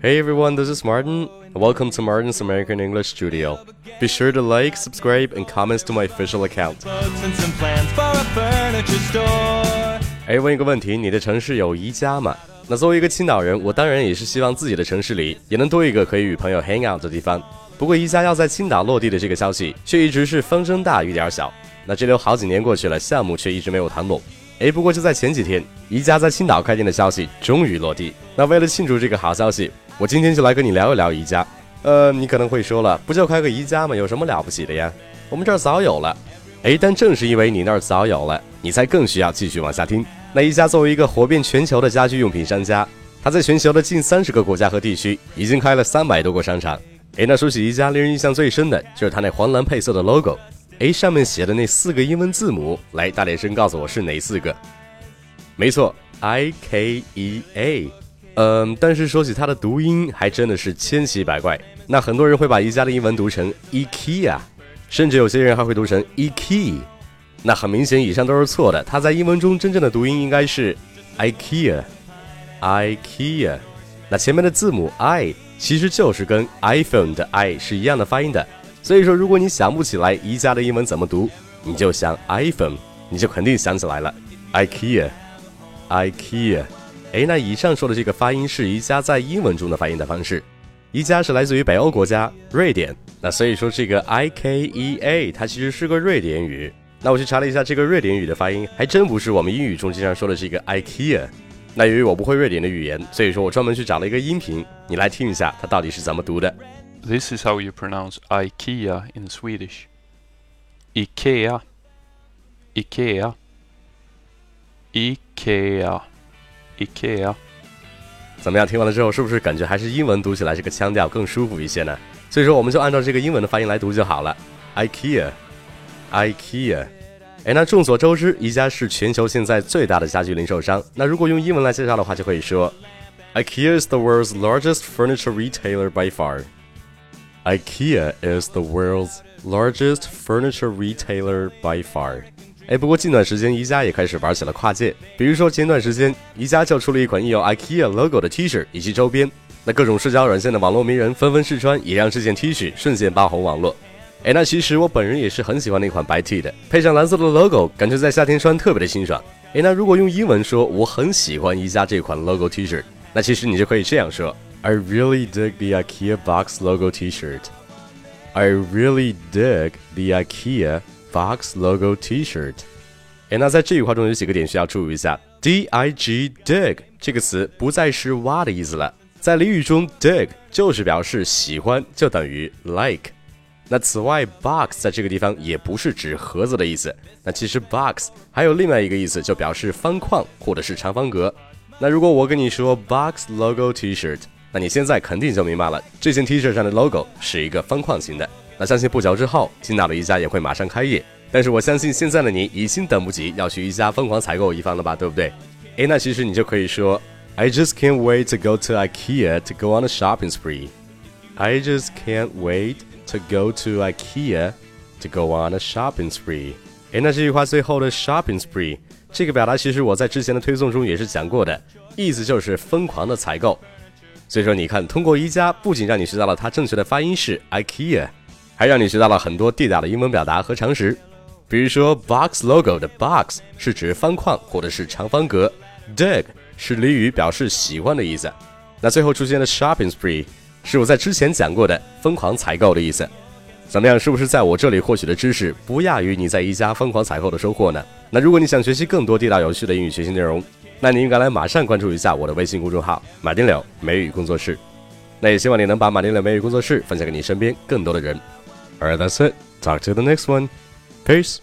Hey everyone, this is Martin. Welcome to Martin's American English Studio. Be sure to like, subscribe, and comments to my official account. 哎，问一个问题，你的城市有宜家吗？那作为一个青岛人，我当然也是希望自己的城市里也能多一个可以与朋友 hang out 的地方。不过宜家要在青岛落地的这个消息，却一直是风声大雨点小。那这都好几年过去了，项目却一直没有谈拢。哎，不过就在前几天，宜家在青岛开店的消息终于落地。那为了庆祝这个好消息，我今天就来跟你聊一聊宜家。呃，你可能会说了，不就开个宜家吗？有什么了不起的呀？我们这儿早有了。哎，但正是因为你那儿早有了，你才更需要继续往下听。那宜家作为一个火遍全球的家居用品商家，它在全球的近三十个国家和地区已经开了三百多个商场。哎，那说起宜家，令人印象最深的就是它那黄蓝配色的 logo。哎，上面写的那四个英文字母，来，大点声告诉我是哪四个？没错，I K E A。嗯，但是说起它的读音，还真的是千奇百怪。那很多人会把宜家的英文读成 IKEA，甚至有些人还会读成 IKEA。那很明显，以上都是错的。它在英文中真正的读音应该是 IKEA，IKEA。那前面的字母 I 其实就是跟 iPhone 的 I 是一样的发音的。所以说，如果你想不起来宜家的英文怎么读，你就想 iPhone，你就肯定想起来了，IKEA，IKEA。哎，那以上说的这个发音是宜家在英文中的发音的方式。宜家是来自于北欧国家瑞典，那所以说这个 I K E A 它其实是个瑞典语。那我去查了一下这个瑞典语的发音，还真不是我们英语中经常说的这个 IKEA。那由于我不会瑞典的语言，所以说我专门去找了一个音频，你来听一下它到底是怎么读的。This is how you pronounce IKEA in Swedish. IKEA, IKEA, IKEA. IKEA，怎么样？听完了之后，是不是感觉还是英文读起来这个腔调更舒服一些呢？所以说，我们就按照这个英文的发音来读就好了。IKEA，IKEA。哎，那众所周知，宜家是全球现在最大的家具零售商。那如果用英文来介绍的话，就可以说，IKEA is the world's largest furniture retailer by far. IKEA is the world's largest furniture retailer by far. 哎，不过近段时间宜家也开始玩起了跨界，比如说前段时间宜家就出了一款印有 IKEA logo 的 T 恤以及周边，那各种社交软件的网络名人纷纷试穿，也让这件 T 恤瞬间爆红网络。哎，那其实我本人也是很喜欢那款白 T 的，配上蓝色的 logo，感觉在夏天穿特别的清爽。哎，那如果用英文说我很喜欢宜家这款 logo T 恤，那其实你就可以这样说：I really dig the IKEA box logo T-shirt. I really dig the IKEA. Box logo T-shirt，哎，那在这句话中有几个点需要注意一下。D-I-G dig 这个词不再是挖的意思了，在俚语中，dig 就是表示喜欢，就等于 like。那此外，box 在这个地方也不是指盒子的意思。那其实 box 还有另外一个意思，就表示方框或者是长方格。那如果我跟你说 box logo T-shirt，那你现在肯定就明白了，这件 T-shirt 上的 logo 是一个方框型的。那相信不久之后，青岛的宜家也会马上开业。但是我相信现在的你已经等不及要去宜家疯狂采购一番了吧，对不对？诶，那其实你就可以说，I just can't wait to go to IKEA to go on a shopping spree. I just can't wait to go to IKEA to go on a shopping spree. 诶，那这句话最后的 shopping spree 这个表达，其实我在之前的推送中也是讲过的，意思就是疯狂的采购。所以说，你看，通过宜家不仅让你学到了它正确的发音是 IKEA。还让你学到了很多地道的英文表达和常识，比如说 box logo 的 box 是指方框或者是长方格，dig 是俚语表示喜欢的意思。那最后出现的 shopping spree 是我在之前讲过的疯狂采购的意思。怎么样，是不是在我这里获取的知识不亚于你在一家疯狂采购的收获呢？那如果你想学习更多地道有趣的英语学习内容，那你应该来马上关注一下我的微信公众号马丁柳美语工作室。那也希望你能把马丁柳美语工作室分享给你身边更多的人。Alright, that's it. Talk to you the next one. Peace.